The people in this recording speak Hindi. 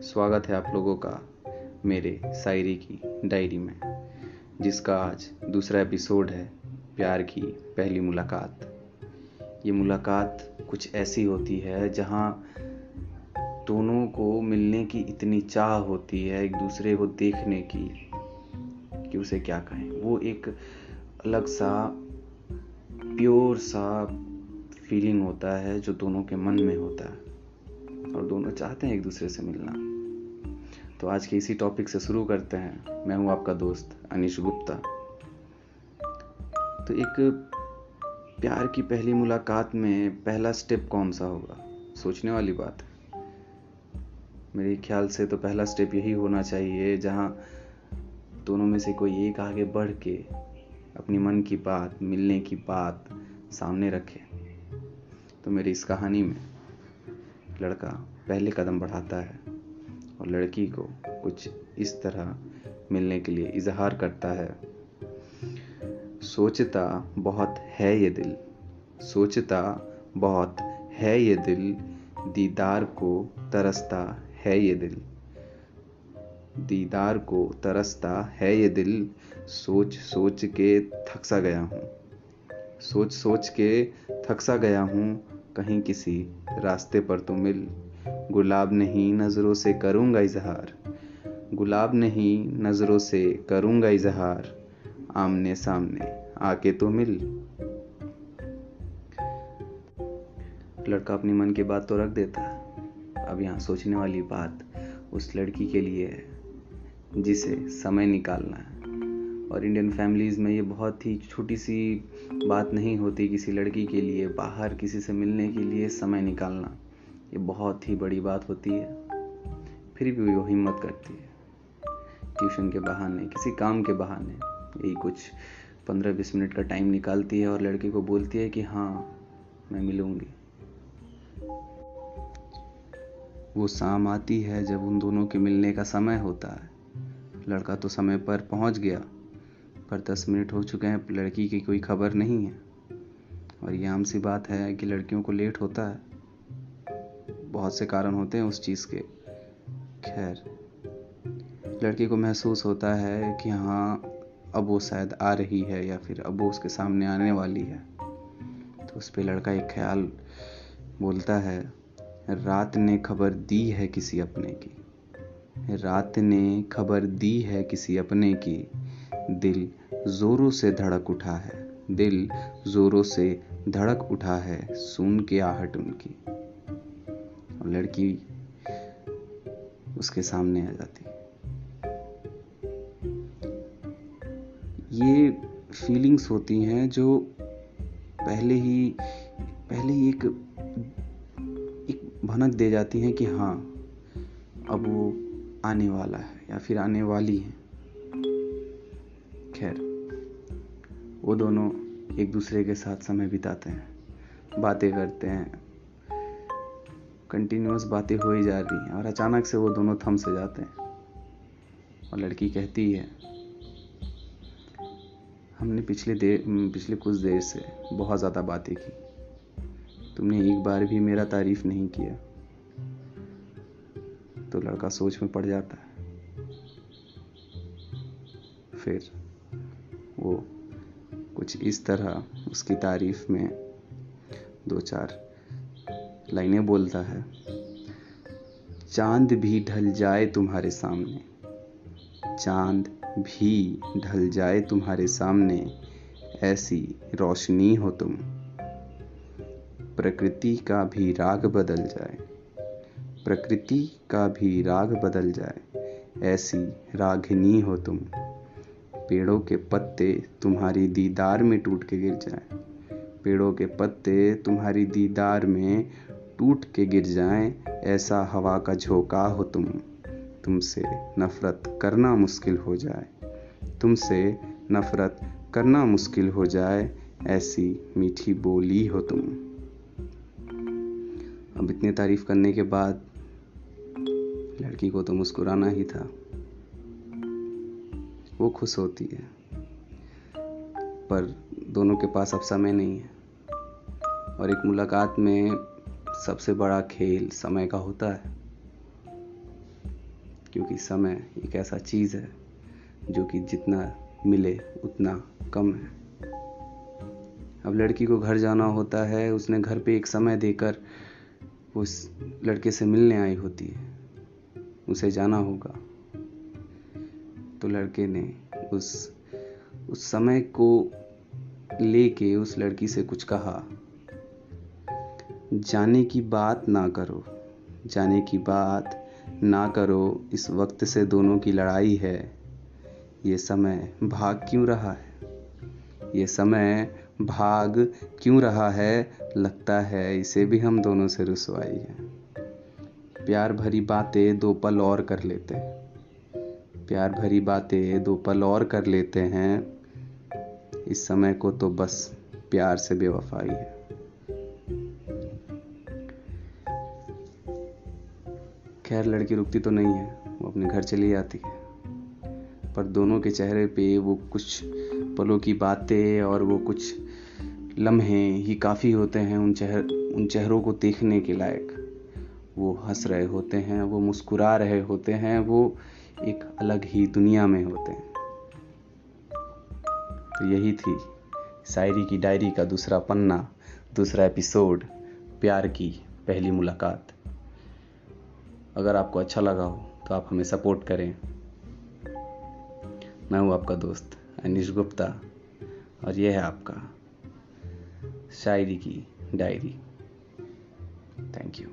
स्वागत है आप लोगों का मेरे शायरी की डायरी में, जिसका आज दूसरा एपिसोड है प्यार की पहली मुलाकात। ये मुलाकात कुछ ऐसी होती है जहाँ दोनों को मिलने की इतनी चाह होती है एक दूसरे को देखने की, कि उसे क्या कहें। वो एक अलग सा, प्योर सा फीलिंग होता है जो दोनों के मन में होता है, और दोनों चाहते हैं एक दूसरे से मिलना। तो आज के इसी टॉपिक से शुरू करते हैं। मैं हूँ आपका दोस्त अनिश गुप्ता। तो एक प्यार की पहली मुलाकात में पहला स्टेप कौन सा होगा? सोचने वाली बात है। मेरे ख्याल से तो पहला स्टेप यही होना चाहिए, जहाँ दोनों में से कोई एक आगे बढ़ के अपनी मन की बात, मिलने की बात सामने रखे। तो मेरी इस कहानी में लड़का पहले कदम बढ़ाता है। और लड़की को कुछ इस तरह मिलने के लिए इजहार करता है। सोचता बहुत है ये दिल। सोचता बहुत है ये दिल। दीदार को तरसता है ये दिल। दीदार को तरसता है ये दिल। सोच सोच के थक सा गया हूँ। सोच सोच के थक सा गया हूँ। कहीं किसी रास्ते पर तो मिल गुलाब नहीं नज़रों से करूँगा इजहार। गुलाब नहीं नज़रों से करूँगा इजहार। आमने सामने आके तो मिल। लड़का अपनी मन की बात तो रख देता। है अब यहाँ सोचने वाली बात उस लड़की के लिए है, जिसे समय निकालना है। और इंडियन फैमिलीज़ में ये बहुत ही छोटी सी बात नहीं होती किसी लड़की के लिए, बाहर किसी से मिलने के लिए समय निकालना। ये बहुत ही बड़ी बात होती है। फिर भी वो हिम्मत करती है। ट्यूशन के बहाने, किसी काम के बहाने, यही कुछ पंद्रह बीस मिनट का टाइम निकालती है और लड़के को बोलती है कि हाँ मैं मिलूँगी। वो शाम आती है जब उन दोनों के मिलने का समय होता है। लड़का तो समय पर पहुँच गया, पर दस मिनट हो चुके हैं, लड़की की कोई खबर नहीं है। और ये आम सी बात है कि लड़कियों को लेट होता है। बहुत से कारण होते हैं उस चीज़ के। खैर, लड़की को महसूस होता है कि हाँ अब वो शायद आ रही है या फिर अब वो उसके सामने आने वाली है। तो उस पर लड़का एक ख्याल बोलता है, रात ने खबर दी है किसी अपने की। रात ने खबर दी है किसी अपने की। दिल जोरों से धड़क उठा है। दिल जोरों से धड़क उठा है सुन के आहट उनकी। और लड़की उसके सामने आ जाती ये फीलिंग्स होती हैं जो पहले ही पहले ही एक एक भनक दे जाती हैं कि हाँ अब वो आने वाला है या फिर आने वाली है। खैर, वो दोनों एक दूसरे के साथ समय बिताते हैं, बातें करते हैं कंटिन्यूस बातें हो ही जा रही हैं और अचानक से वो दोनों थम से जाते हैं। और लड़की कहती है, हमने पिछले देर पिछले कुछ देर से बहुत ज़्यादा बातें की। तुमने एक बार भी मेरा तारीफ़ नहीं किया। तो लड़का सोच में पड़ जाता है। फिर वो कुछ इस तरह उसकी तारीफ़ में दो चार लाइनें बोलता है। चाँद भी ढल जाए तुम्हारे सामने। चाँद भी ढल जाए तुम्हारे सामने, ऐसी रोशनी हो तुम। प्रकृति का भी राग बदल जाए। प्रकृति का भी राग बदल जाए, ऐसी रागिनी हो तुम। पेड़ों के पत्ते तुम्हारी दीदार में टूट के गिर जाए। पेड़ों के पत्ते तुम्हारी दीदार में टूट के गिर जाएँ, ऐसा हवा का झोंका हो तुम, तुमसे नफरत करना मुश्किल हो जाए, तुमसे नफरत करना मुश्किल हो जाए, ऐसी मीठी बोली हो तुम। अब इतनी तारीफ़ करने के बाद लड़की को तो मुस्कुराना ही था। वो खुश होती है, पर दोनों के पास अब समय नहीं है। और एक मुलाकात में सबसे बड़ा खेल समय का होता है। क्योंकि समय एक ऐसा चीज़ है जो कि जितना मिले उतना कम है। अब लड़की को घर जाना होता है, उसने घर पे एक समय देकर उस लड़के से मिलने आई होती है। उसे जाना होगा। तो लड़के ने उस उस समय को लेके उस लड़की से कुछ कहा। जाने की बात ना करो। जाने की बात ना करो, इस वक्त से दोनों की लड़ाई है। ये समय भाग क्यों रहा है? ये समय भाग क्यों रहा है? लगता है इसे भी हम दोनों से रसवाई है। प्यार भरी बातें दो पल और कर लेते हैं। प्यार भरी बातें दो पल और कर लेते हैं। इस समय को तो बस प्यार से बेवफाई है। खैर, लड़की रुकती तो नहीं है, वो अपने घर चली जाती है। पर दोनों के चेहरे पे वो कुछ पलों की बातें और वो कुछ लम्हे ही काफ़ी होते हैं उन चेहर उन चेहरों को देखने के लायक। वो हंस रहे होते हैं, वो मुस्कुरा रहे होते हैं, वो एक अलग ही दुनिया में होते हैं। तो यही थी शायरी की डायरी का दूसरा पन्ना, दूसरा एपिसोड, प्यार की पहली मुलाकात। अगर आपको अच्छा लगा हो तो आप हमें सपोर्ट करें। मैं हूँ आपका दोस्त अनिश गुप्ता, और यह है आपका शायरी की डायरी। Thank you